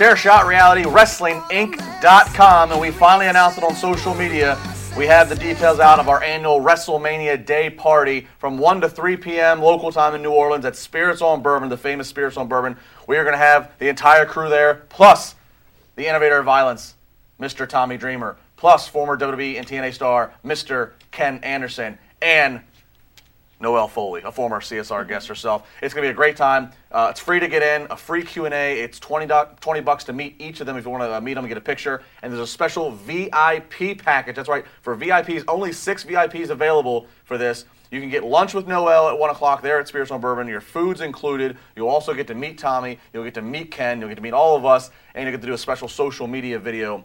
Chair Shot Reality Wrestling and we finally announced it on social media. We have the details out of our annual WrestleMania Day party from 1 to 3 p.m. local time in New Orleans at Spirits on Bourbon, the famous Spirits on Bourbon. We are going to have the entire crew there, plus the innovator of violence, Mr. Tommy Dreamer, plus former WWE and TNA star, Mr. Ken Anderson, and Noelle Foley, a former CSR guest herself. It's going to be a great time. Uh, it's free to get in, a free Q&A. It's 20, do- 20 bucks to meet each of them if you want to uh, meet them and get a picture. And there's a special VIP package. That's right, for VIPs, only six VIPs available for this. You can get lunch with Noelle at 1 o'clock there at Spirits on Bourbon. Your food's included. You'll also get to meet Tommy. You'll get to meet Ken. You'll get to meet all of us. And you'll get to do a special social media video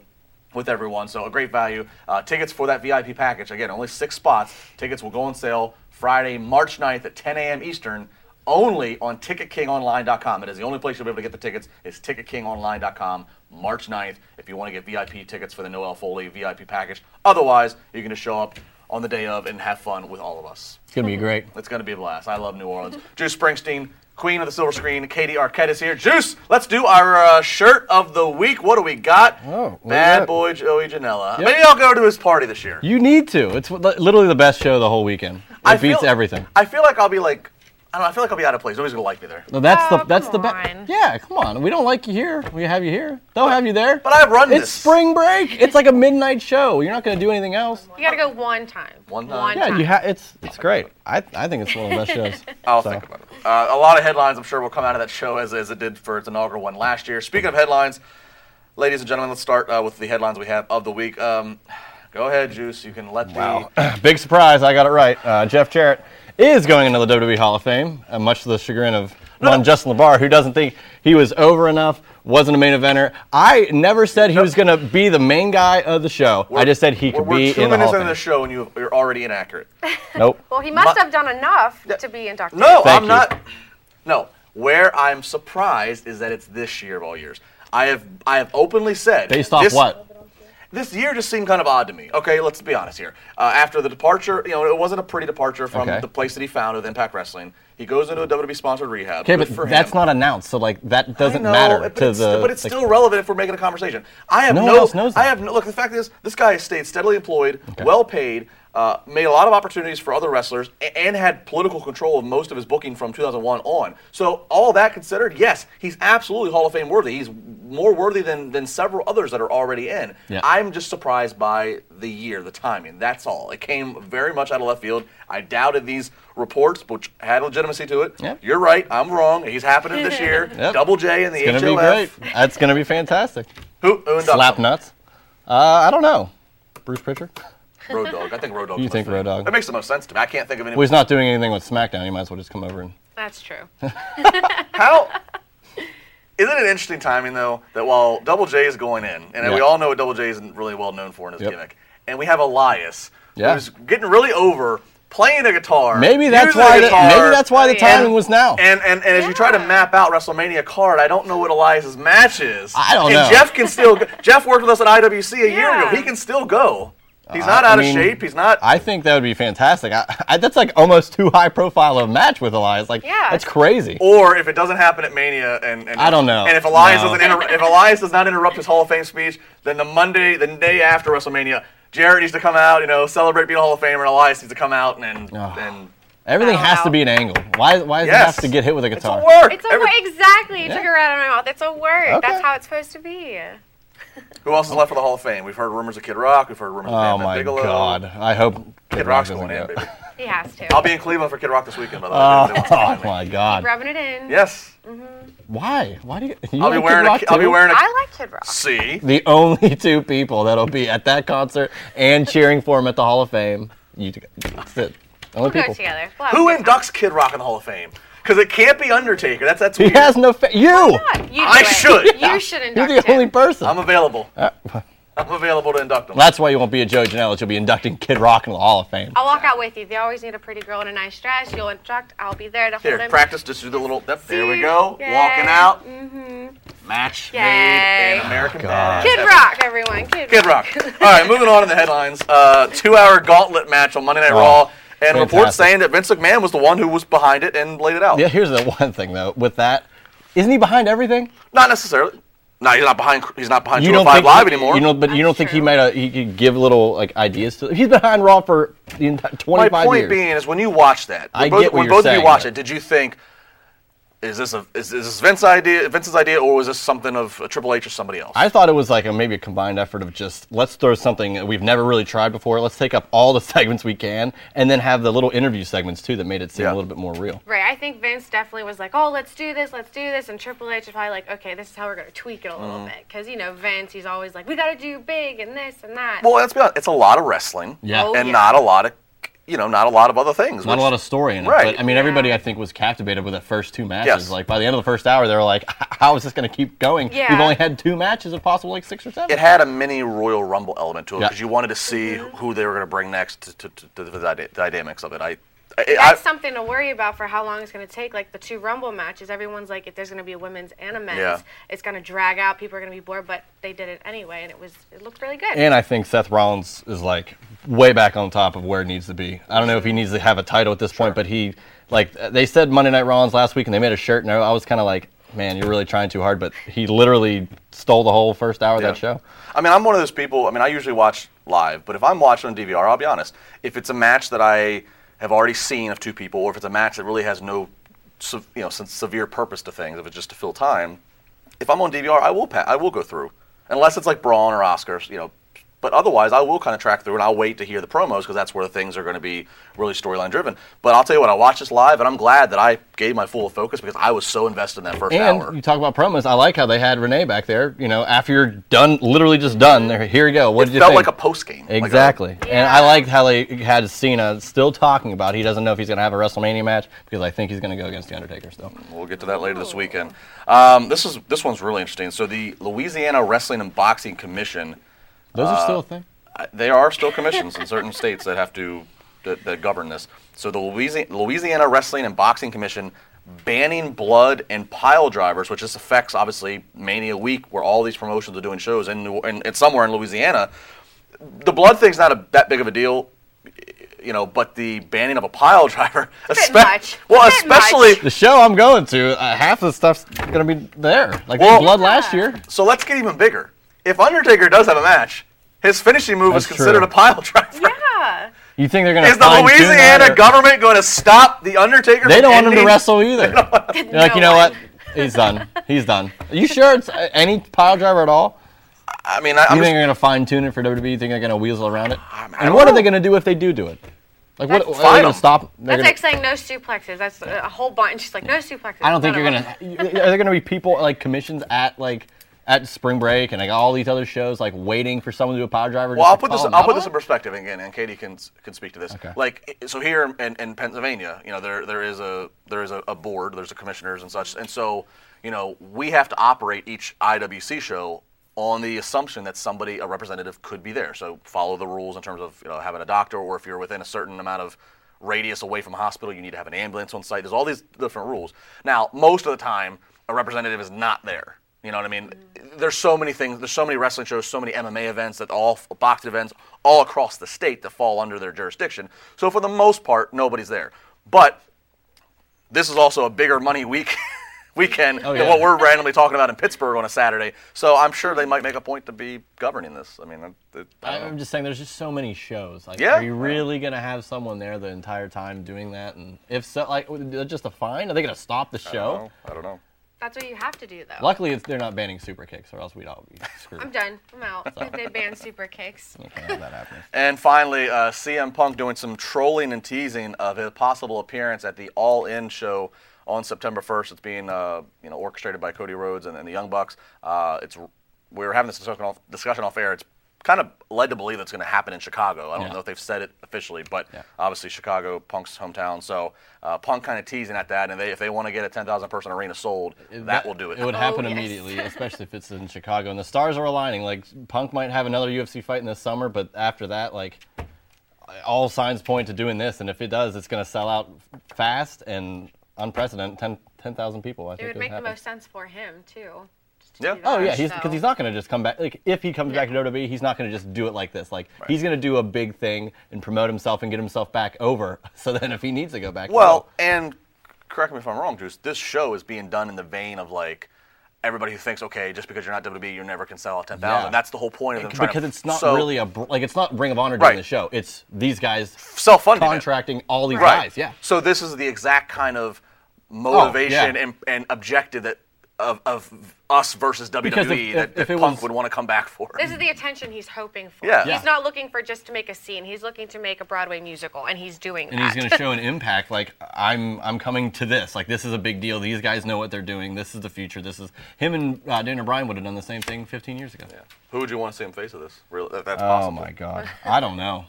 with everyone. So a great value. Uh, tickets for that VIP package. Again, only six spots. Tickets will go on sale Friday, March 9th at 10 a.m. Eastern, only on TicketKingOnline.com. It is the only place you'll be able to get the tickets. Is TicketKingOnline.com. March 9th. If you want to get VIP tickets for the Noelle Foley VIP package. Otherwise, you can just show up on the day of and have fun with all of us. It's gonna be great. It's going to be a blast. I love New Orleans. Juice Springsteen, Queen of the Silver Screen, Katie Arquette is here. Juice, let's do our uh, shirt of the week. What do we got? Oh, what do we Bad boy Joey Janela. Yep. Maybe I'll go to his party this year. You need to. It's literally the best show of the whole weekend. It I beats feel- everything. I feel like I'll be like, I don't know. I feel like I'll be out of place. Nobody's gonna like me there. No, that's Oh, the that's the come best. Yeah, come on. We don't like you here. We have you here. They'll have you there. But I've run this. it's this. spring break. It's like a midnight show. You're not gonna do anything else. You gotta go one time. One time? Yeah, you have. It's it's great. I I think it's one of the best shows. I'll So. think about it. Uh, a lot of headlines, I'm sure, will come out of that show as, as it did for its inaugural one last year. Speaking of headlines, ladies and gentlemen, let's start uh, with the headlines we have of the week. Um, go ahead, Juice. You can let the. Wow. Big surprise. I got it right. Uh, Jeff Jarrett is going into the WWE Hall of Fame, uh, much to the chagrin of one Justin LaBar, who doesn't think he was over enough, wasn't a main eventer. I never said he was going to be the main guy of the show. I just said he We're, could we're be two in the minutes Hall into the show and you, you're already inaccurate. Nope. Well, he must My- have done enough to be inducted. No, Thank I'm you. not. No, where I'm surprised is that it's this year of all years. I have I have openly said Based off this- what? This year just seemed kind of odd to me. Okay, let's be honest here. Uh, after the departure, you know, it wasn't a pretty departure from Okay. the place that he found with Impact Wrestling. He goes into a WWE sponsored rehab. Okay, but that's him. not announced, so like that doesn't know, matter but to it's, the. But it's like- still relevant if we're making a conversation. I have No no. one else knows I have no, look. The fact is, this guy has stayed steadily employed, well paid, uh, made a lot of opportunities for other wrestlers, and had political control of most of his booking from 2001 on. So all that considered, yes, he's absolutely Hall of Fame worthy. He's more worthy than than several others that are already in. Yeah. I'm just surprised by the year, the timing. That's all. It came very much out of left field. I doubted these reports, which had legitimacy to it. Yeah. You're right. I'm wrong. He's happening this year. Yep. Double J in the It's gonna be great. That's gonna be fantastic. Who, who inducts Slap nuts. Uh, I don't know. Bruce Pritchard. Road Dogg. I think Road Dogg. You think Road Dogg? That makes the most sense to me. I can't think of any. Well, he's not doing anything with SmackDown. He might as well just come over and. That's true. How? Isn't it interesting timing though that while Double J is going in, and we all know what Double J isn't really well known for in his Yep. gimmick, and we have Elias, Yeah. who's getting really over playing the guitar. Maybe that's why. the The, maybe that's why the oh, yeah. timing was now. And and, and as you try to map out WrestleMania card, I don't know what Elias's match is. I don't and know. Jeff can still. Jeff worked with us at IWC a year ago. He can still go. He's Uh, not I out mean, of shape. He's not. I think that would be fantastic. I, I, that's like almost too high profile of a match with Elias. Like, Yeah. that's crazy. Or if it doesn't happen at Mania, and, and I don't know. And if Elias No. doesn't, inter- if Elias does not interrupt his Hall of Fame speech, then the Monday, the day after WrestleMania, Jarrett needs to come out, you know, celebrate being a Hall of Famer, and Elias needs to come out and and, Oh. and Everything Bow has to be an angle. Why? Why does it have to get hit with a It's guitar? a word. It's a Every- word. Exactly. You Yeah. took it right out of my mouth. It's a word. Okay. That's how it's supposed to be. Who else is left for the Hall of Fame? We've heard rumors of Kid Rock. We've heard rumors of Oh Bam Bam my Bigelow. God! I hope Kid, Kid Rock's going in, get baby. He has to. I'll be in Cleveland for Kid Rock this weekend, by the way. Oh, They want to find me. my God! Rubbing it in. Yes. Mm-hmm. Why? Why do you? you I'll be like Kid wearing. Rock A, I'll be wearing a. I like Kid Rock. See. the only two people that'll be at that concert and cheering for him at the Hall of Fame. You, that's it. Only We'll go people. together. We'll Who a time. inducts Kid Rock in the Hall of Fame? Because it can't be Undertaker. That's that's He weird. has no. Fa- you. You I it. should. You should You're the him. only person. I'm available. Uh, I'm available to induct him. that's why you won't be a Joe Janela. You'll be inducting Kid Rock in the Hall of Fame. I'll walk out with you. They always need a pretty girl in a nice dress. You'll induct. I'll be there to hold Here, him. practice. Just do the little. Yep, there we go. Yay. Walking out. Mm-hmm. Match Yay. made in American God. Badass. Kid Rock, everyone. Kid, Kid Rock. All right, moving on to the headlines. Uh, two-hour gauntlet match on Monday Night Oh, Raw, and reports saying that Vince McMahon was the one who was behind it and laid it out. Yeah, here's the one thing though. With that, isn't he behind everything? Not necessarily. No, he's not behind. He's not behind You don't 205 think Live anymore. You know, but you don't That's think he might have, he could give little like ideas to. He's behind Raw for the entire My point years. being is, when you watch that, when I both, get what when you're both of you watch it, did you think, is this a is, is this Vince idea, Vince's idea, or was this something of a Triple H or somebody else? I thought it was like a maybe a combined effort of just let's throw something that we've never really tried before. Let's take up all the segments we can, and then have the little interview segments too that made it seem Yeah. a little bit more real. Right, I think Vince definitely was like, "Oh, let's do this, let's do this," and Triple H is probably like, "Okay, this is how we're gonna tweak it a little Mm-hmm. bit," because you know Vince, he's always like, "We gotta do big and this and that." well, let's be honest. It's a lot of wrestling, Yeah. Oh, and yeah. not a lot of, you know, not a lot of other things. Not which- a lot of story in it, Right. but I mean, everybody I think was captivated with the first two matches. Yes. Like by the end of the first hour, they were like, "How is this going to keep going? Yeah. We've only had two matches of possible like six or seven. It had a mini Royal Rumble element to it Yeah. because you wanted to see Mm-hmm. who they were going to bring next to, to, to, to the dyna- dynamics of it. I, I, That's I something to worry about for how long it's going to take. Like the two Rumble matches, everyone's like, if there's going to be a women's and a men's, Yeah. it's going to drag out. People are going to be bored, but they did it anyway, and it was it looked really good. And I think Seth Rollins is like way back on top of where it needs to be. I don't know if he needs to have a title at this point, but he, like, they said Monday Night Rollins last week and they made a shirt, and I was kind of like, man, you're really trying too hard. But he literally stole the whole first hour of that show. I mean, I'm one of those people. I mean, I usually watch live, but if I'm watching on DVR, I'll be honest. If it's a match that I have already seen of two people, or if it's a match that really has no, you know, severe purpose to things, if it's just to fill time, if I'm on DVR, I will pa- I will go through, unless it's like Braun or Oscars, you know. But otherwise, I will kind of track through, and I'll wait to hear the promos because that's where the things are going to be really storyline driven. But I'll tell you what, I watched this live, and I'm glad that I gave my full focus because I was so invested in that first And hour. you talk about promos. I like how they had Renee back there. You know, after you're done, literally just done. There, here you go. What it did you felt think? like a post game. Exactly. And Yeah. I liked how they had Cena still talking about he doesn't know if he's going to have a WrestleMania match because I think he's going to go against The Undertaker still. We'll get to that later this weekend. Um, this is this one's really interesting. So the Louisiana Wrestling and Boxing Commission, Those are still a thing? uh, they are still commissions in certain states that have to that, that govern this. So the Louisiana, Louisiana Wrestling and Boxing Commission banning blood and pile drivers, which this affects obviously Mania Week, where all these promotions are doing shows in, New- in, in somewhere in Louisiana. The blood thing's not a, that big of a deal. You know, but the banning of a pile driver, bit espe- much. well, It's a bit much. especially The show I'm going to, uh, half of the stuff's going to be there. Like Well- the blood last year. So let's get even bigger. If Undertaker does have a match, his finishing move is considered true. a pile driver. yeah. You think they're going to Is the Louisiana government going to stop the Undertaker? They from don't want him to wrestle either. They're like, you know No what? He's done. He's done. Are you sure it's uh, any pile driver at all? I mean, I, You I'm think just, they're going to fine tune it for WWE? You think they're going to weasel around it? I And don't what are they going to do if they do do it? Like, what? That's- Are they gonna stop? They're That's gonna- like saying no suplexes. That's a a whole bunch. She's like no suplexes. I don't think you're None gonna. Are there gonna be people like commissions at like at spring break and I got all these other shows like waiting for someone to do a power driver? well, just I'll put this. I'll put this in perspective again, and Katie can can speak to this. Okay. Like, so here in, in Pennsylvania, you know, there there is a there is a, a board, there's a commissioners and such, and so you know, we have to operate each IWC show on the assumption that somebody, a representative, could be there. So follow the rules in terms of you know having a doctor, or if you're within a certain amount of radius away from a hospital, you need to have an ambulance on site. There's all these different rules. Now, most of the time, a representative is not there. You know what I mean? There's so many things. There's so many wrestling shows, so many MMA events that all boxing events all across the state that fall under their jurisdiction. So for the most part, nobody's there. But this is also a bigger money week weekend Oh, than what we're randomly talking about in Pittsburgh on a Saturday. So I'm sure they might make a point to be governing this. I mean, it, I. I'm just saying, there's just so many shows. Like, Yeah. are you really gonna have someone there the entire time doing that? And if so, like, just a fine? Are they gonna stop the I don't show? know. I don't know. That's what you have to do, though. Luckily, it's, they're not banning super kicks, or else we'd all be screwed. I'm done. I'm out. If they ban super kicks. I can't have that happening. And finally, uh, CM Punk doing some trolling and teasing of his possible appearance at the All In show on September 1st. It's being uh, you know orchestrated by Cody Rhodes and, and the Young Bucks. Uh, it's we were having this discussion off, discussion off air. It's kind of led to believe it's going to happen in Chicago. I don't Yeah. know if they've said it officially, but Yeah. obviously Chicago, Punk's hometown. So uh, Punk kind of teasing at that, and they, if they want to get a 10,000 person arena sold, that, will do it. It would Oh, happen yes. immediately, especially if it's in Chicago. And the stars are aligning. Like Punk might have another UFC fight in the summer, but after that, like all signs point to doing this. And if it does, it's going to sell out fast and unprecedented. 10 10,000 people. I It think would would make the most sense for him, too. Just to Yeah. do Oh that, yeah, he's because so- he's not going to just come back. Like if he comes back to WWE, he's not going to just do it like this. Like he's going to do a big thing and promote himself and get himself back over. So then if he needs to go back, Well, he'll. and correct me if I'm wrong, Juice. This show is being done in the vein of like everybody who thinks, okay, just because you're not WWE, you never can sell out 10,000. Yeah. That's the whole point of them trying because to. it's not so, really a like it's not Ring of Honor doing Right. the show. It's these guys self-funding it. contracting all these Right. guys. Yeah. So this is the exact kind of oh, motivation yeah. and, and objective that of, of us versus WWE if- that, if- that if it Punk was- would want to come back for. This is the attention he's hoping for. Yeah. He's Yeah. not looking for just to make a scene. He's looking to make a Broadway musical, and he's doing it. and that. he's going to show an impact. Like I'm, I'm coming to this. Like this is a big deal. These guys know what they're doing. This is the future. This is him and uh, Daniel Bryan would have done the same thing 15 years ago. Yeah. Who would you want to see in face of this? Real, that, that's Oh possible. my God, I don't know.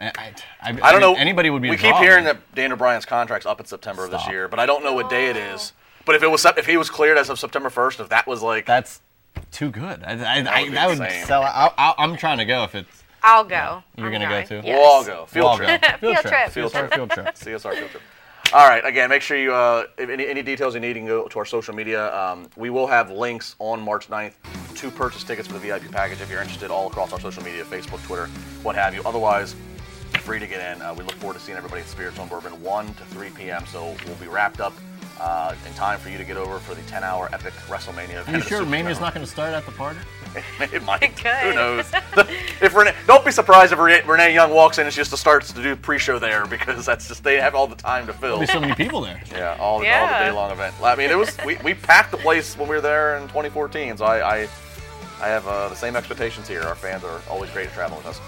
I, I, I, I don't know. Anybody would be. We a keep hearing that Daniel Bryan's contract's up in September of this year, but I don't know what day it is. But if it was if he was cleared as of September 1st, if that was like That's too good. I, I, That I, would be that would insane. sell. I, I, I'm trying to go if it's. I'll go. You're I'm gonna go too? Yes. we'll all go field Well, trip. go. Field trip. Field Field trip. Field trip. CSR field trip. All right. Again, make sure you uh, if any, any details you need, you can go to our social media. Um, we will have links on March 9th to purchase tickets for the VIP package if you're interested. All across our social media, Facebook, Twitter, what have you. Otherwise, free to get in. Uh, we look forward to seeing everybody at Spirits on Bourbon 1 to 3 p.m. So we'll be wrapped up uh, in time for you to get over for the 10-hour epic WrestleMania. Are you sure Mania's not going to start at the party? it might. It could. Who knows? if Renee, don't be surprised if Renee, Renee Young walks in and she just starts to do pre-show there because that's just they have all the time to fill. There's so many people there. Yeah, all, all the day long event. I mean, it was we, we packed the place when we were there in 2014. So I I, I have uh, the same expectations here. Our fans are always great at traveling with us.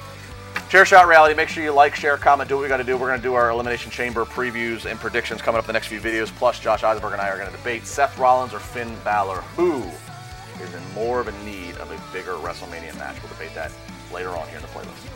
Chair Shot Reality. Make sure you like, share, comment, do what we got to do. We're going to do our Elimination Chamber previews and predictions coming up in the next few videos. Plus, Josh Eisenberg and I are going to debate Seth Rollins or Finn Balor. Who is in more of a need of a bigger WrestleMania match? We'll debate that later on here in the playlist.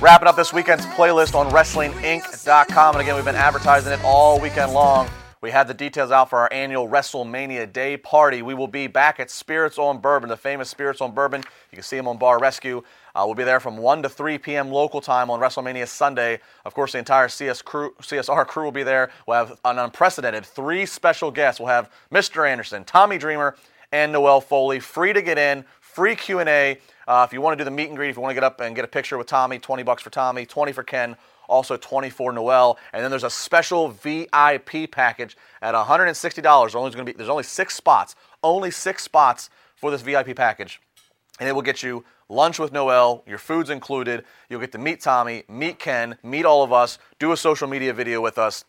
Wrapping up this weekend's playlist on WrestlingInc.com. And again, we've been advertising it all weekend long. We had the details out for our annual WrestleMania Day party. We will be back at Spirits on Bourbon, the famous Spirits on Bourbon. You can see them on Bar Rescue. Uh, we'll be there from 1 to 3 p.m. local time on WrestleMania Sunday. Of course, the entire CS crew, CSR crew will be there. We'll have an unprecedented three special guests. We'll have Mr. Anderson, Tommy Dreamer, and Noelle Foley. Free to get in, free Q&A. Uh, if you want to do the meet and greet, if you want to get up and get a picture with Tommy, 20 bucks for Tommy, 20 for Ken, also 20 for Noelle. And then there's a special VIP package at $160. There's only going to be there's only six spots, only six spots for this VIP package, and it will get you lunch with Noelle. Your food's included. You'll get to meet Tommy, meet Ken, meet all of us, do a social media video with us.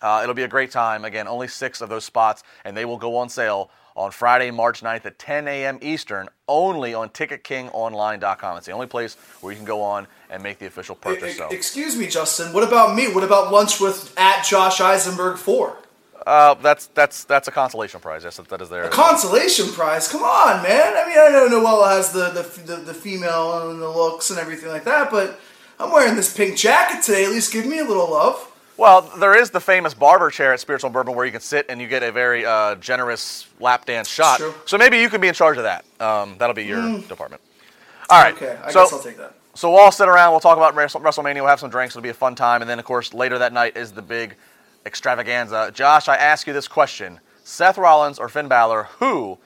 Uh, it'll be a great time. Again, only six of those spots, and they will go on sale on Friday, March 9th at 10 a.m. Eastern, only on TicketKingOnline.com. It's the only place where you can go on and make the official purchase. So, Excuse me, Justin. What about me? What about lunch with at Josh Eisenberg four? uh, that's that's that's a consolation prize. Yes, that is there. A Consolation prize. Come on, man. I mean, I know Noella has the the, the the female and the looks and everything like that, but I'm wearing this pink jacket today. At least give me a little love. Well, there is the famous barber chair at Spirits on Bourbon where you can sit and you get a very uh, generous lap dance shot. So maybe you can be in charge of that. Um, that'll be your department. All right. Okay, I so, guess I'll take that. So we'll all sit around. We'll talk about WrestleMania. We'll have some drinks. It'll be a fun time. And then, of course, later that night is the big extravaganza. Josh, I ask you this question: Seth Rollins or Finn Balor? Who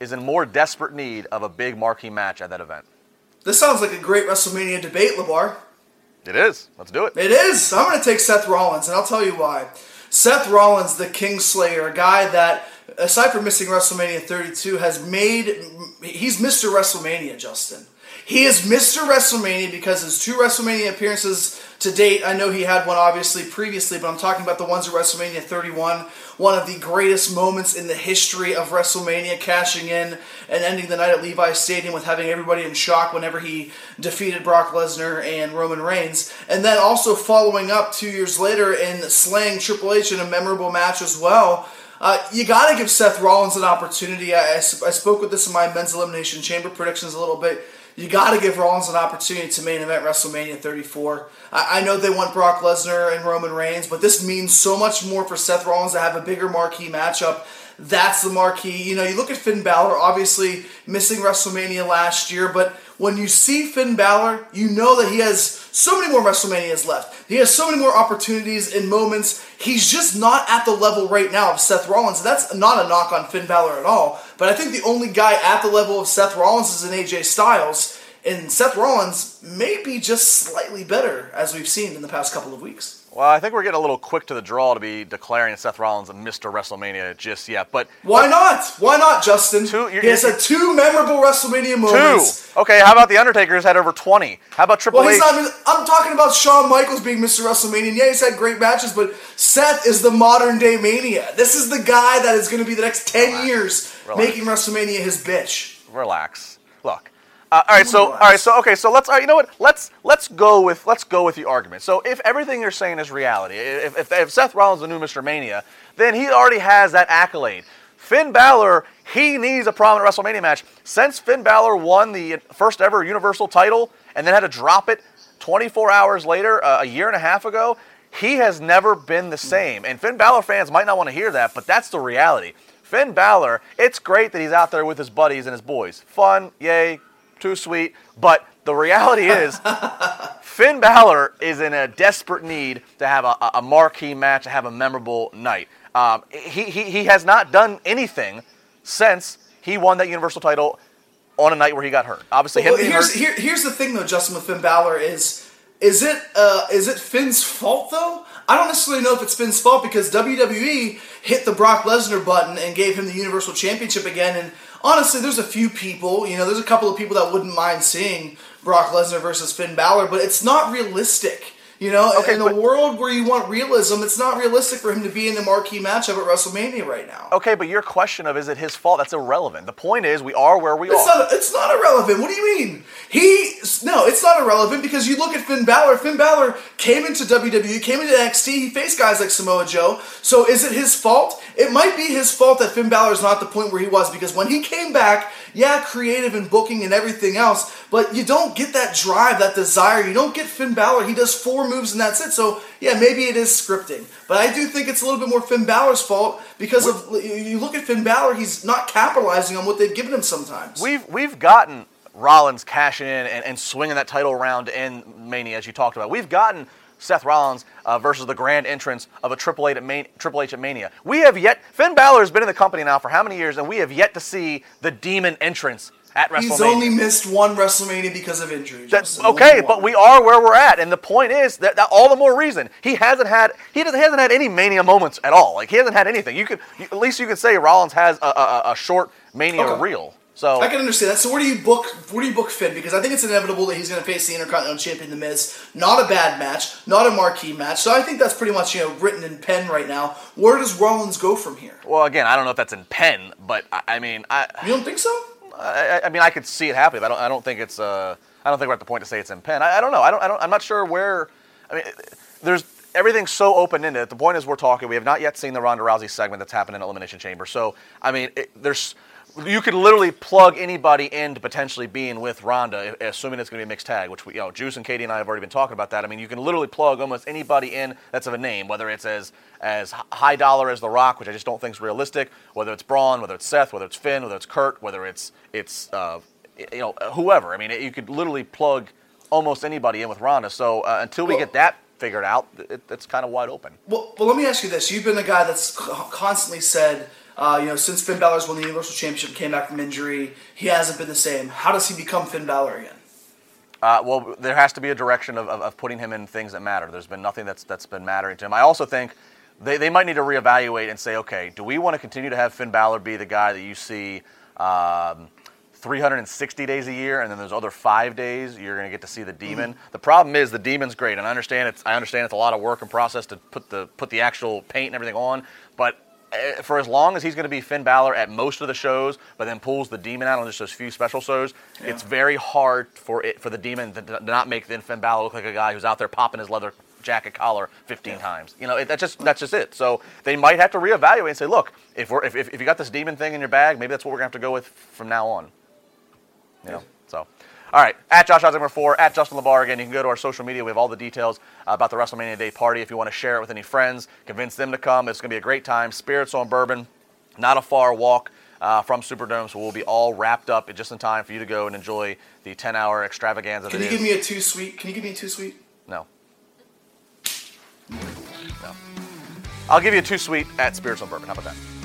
is in more desperate need of a big marquee match at that event? This sounds like a great WrestleMania debate, LaBar. It is. Let's do it. It is. I'm going to take Seth Rollins, and I'll tell you why. Seth Rollins, the Kingslayer, a guy that, aside from missing WrestleMania 32, has made. He's Mr. WrestleMania, Justin. He is Mr. WrestleMania because his two WrestleMania appearances to date, I know he had one obviously previously, but I'm talking about the ones at WrestleMania 31, one of the greatest moments in the history of WrestleMania, cashing in and ending the night at Levi Stadium with having everybody in shock whenever he defeated Brock Lesnar and Roman Reigns, and then also following up two years later in slaying Triple H in a memorable match as well. Uh, you got to give Seth Rollins an opportunity. I, I, I spoke with this in my men's elimination chamber predictions a little bit you got to give Rollins an opportunity to main event WrestleMania 34. I, I, know they want Brock Lesnar and Roman Reigns, but this means so much more for Seth Rollins to have a bigger marquee matchup. That's the marquee. You know, you look at Finn Balor, obviously missing WrestleMania last year, but when you see Finn Balor, you know that he has so many more WrestleManias left. He has so many more opportunities and moments. He's just not at the level right now of Seth Rollins. That's not a knock on Finn Balor at all. But I think the only guy at the level of Seth Rollins is an AJ Styles. And Seth Rollins may be just slightly better, as we've seen in the past couple of weeks. Well, I think we're getting a little quick to the draw to be declaring Seth Rollins a Mr. WrestleMania just yet. But why not? Why not, Justin? Two, he has a two memorable WrestleMania moments. Two. Okay, how about the Undertaker's had over twenty? How about Triple well, H? Not, I'm talking about Shawn Michaels being Mr. WrestleMania. Yeah, he's had great matches, but Seth is the modern day Mania. This is the guy that is going to be the next ten Relax. years Relax. making WrestleMania his bitch. Relax. Look, uh, all right, so all right, so okay, so let's. All right, you know what? Let's let's go with let's go with the argument. So if everything you're saying is reality, if, if, if Seth Rollins is the new Mr. Mania, then he already has that accolade. Finn Balor, he needs a prominent WrestleMania match. Since Finn Balor won the first ever Universal title and then had to drop it 24 hours later, uh, a year and a half ago, he has never been the same. And Finn Balor fans might not want to hear that, but that's the reality. Finn Balor, it's great that he's out there with his buddies and his boys. Fun, yay, too sweet. But the reality is, Finn Balor is in a desperate need to have a, a marquee match, to have a memorable night. Um, he, he, he has not done anything since he won that Universal title on a night where he got hurt. Obviously, well, here's, here, here's the thing, though, Justin, with Finn Balor is is it uh, is it Finn's fault though? I don't necessarily know if it's Finn's fault because WWE hit the Brock Lesnar button and gave him the Universal Championship again, and honestly, there's a few people, you know, there's a couple of people that wouldn't mind seeing Brock Lesnar versus Finn Balor, but it's not realistic. You know, okay, in the world where you want realism, it's not realistic for him to be in the marquee matchup at WrestleMania right now. Okay, but your question of is it his fault? That's irrelevant. The point is, we are where we it's are. Not, it's not irrelevant. What do you mean? He no, it's not irrelevant because you look at Finn Balor. Finn Balor came into WWE, came into NXT. He faced guys like Samoa Joe. So is it his fault? It might be his fault that Finn Balor is not the point where he was because when he came back, yeah, creative and booking and everything else, but you don't get that drive, that desire. You don't get Finn Balor. He does four moves and that's it. So yeah, maybe it is scripting, but I do think it's a little bit more Finn Balor's fault because of you look at Finn Balor, he's not capitalizing on what they've given him sometimes. We've we've gotten Rollins cashing in and, and swinging that title around in Mania as you talked about. We've gotten Seth Rollins uh, versus the grand entrance of a Triple H, at Man- Triple H at Mania. We have yet Finn Balor has been in the company now for how many years, and we have yet to see the demon entrance at WrestleMania. He's only missed one WrestleMania because of injury. That's, okay, but we are where we're at, and the point is that, that, all the more reason he hasn't had he, doesn't, he hasn't had any Mania moments at all. Like he hasn't had anything. You could you, at least you could say Rollins has a, a, a short Mania okay. reel. So I can understand that. So where do you book where do you book Finn? Because I think it's inevitable that he's going to face the Intercontinental Champion, The Miz. Not a bad match, not a marquee match. So I think that's pretty much you know written in pen right now. Where does Rollins go from here? Well, again, I don't know if that's in pen, but I, I mean, I you don't think so? I, I, mean, I could see it happening. I don't. I don't think it's. Uh, I don't think we're at the point to say it's in pen. I, I don't know. I don't, I don't. I'm not sure where. I mean, there's everything's so open ended. The point is, we're talking. We have not yet seen the Ronda Rousey segment that's happened in Elimination Chamber. So, I mean, it, there's you could literally plug anybody into potentially being with Ronda, assuming it's going to be a mixed tag, which we, you know, Juice and Katie and I have already been talking about that. I mean, you can literally plug almost anybody in that's of a name, whether it's as as high dollar as The Rock, which I just don't think is realistic, whether it's Braun, whether it's Seth, whether it's Finn, whether it's Kurt, whether it's it's uh, you know whoever. I mean, you could literally plug almost anybody in with Ronda. So uh, until we well, get that figured out, it, it's kind of wide open. Well, well, let me ask you this: You've been the guy that's constantly said Uh, you know, since Finn Balor's won the Universal Championship, came back from injury, he hasn't been the same. How does he become Finn Balor again? Uh, well, there has to be a direction of, of, of, putting him in things that matter. There's been nothing that's that's been mattering to him. I also think they, they might need to reevaluate and say, okay, do we want to continue to have Finn Balor be the guy that you see um, 360 days a year, and then those other five days you're going to get to see the demon. Mm-hmm. The problem is the demon's great, and I understand it's I understand it's a lot of work and process to put the put the actual paint and everything on, but Uh, for as long as he's going to be Finn Balor at most of the shows, but then pulls the demon out on just those few special shows, yeah. it's very hard for it for the demon to, to not make then Finn Balor look like a guy who's out there popping his leather jacket collar 15 yeah. times. You know, it, that's just that's just it. So they might have to reevaluate and say, look, if we're if, if, if you got this demon thing in your bag, maybe that's what we're going to have to go with from now on. You know, so. All right, at Josh Osmer 4, at Justin LaBar again. You can go to our social media. We have all the details about the WrestleMania Day party. If you want to share it with any friends, convince them to come. It's going to be a great time. Spirits on Bourbon, not a far walk uh, from Superdome, so we'll be all wrapped up just in time for you to go and enjoy the 10-hour extravaganza. Can you give me a two sweet? Can you give me a two sweet? No. No. I'll give you a two sweet at Spirits on Bourbon. How about that?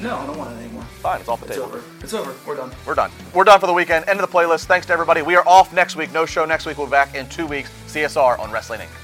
No, I don't want it anymore. Fine, it's off the it's table. Over. It's over. We're done. We're done. We're done for the weekend. End of the playlist. Thanks to everybody. We are off next week. No show next week. We'll be back in two weeks. CSR on Wrestling Inc.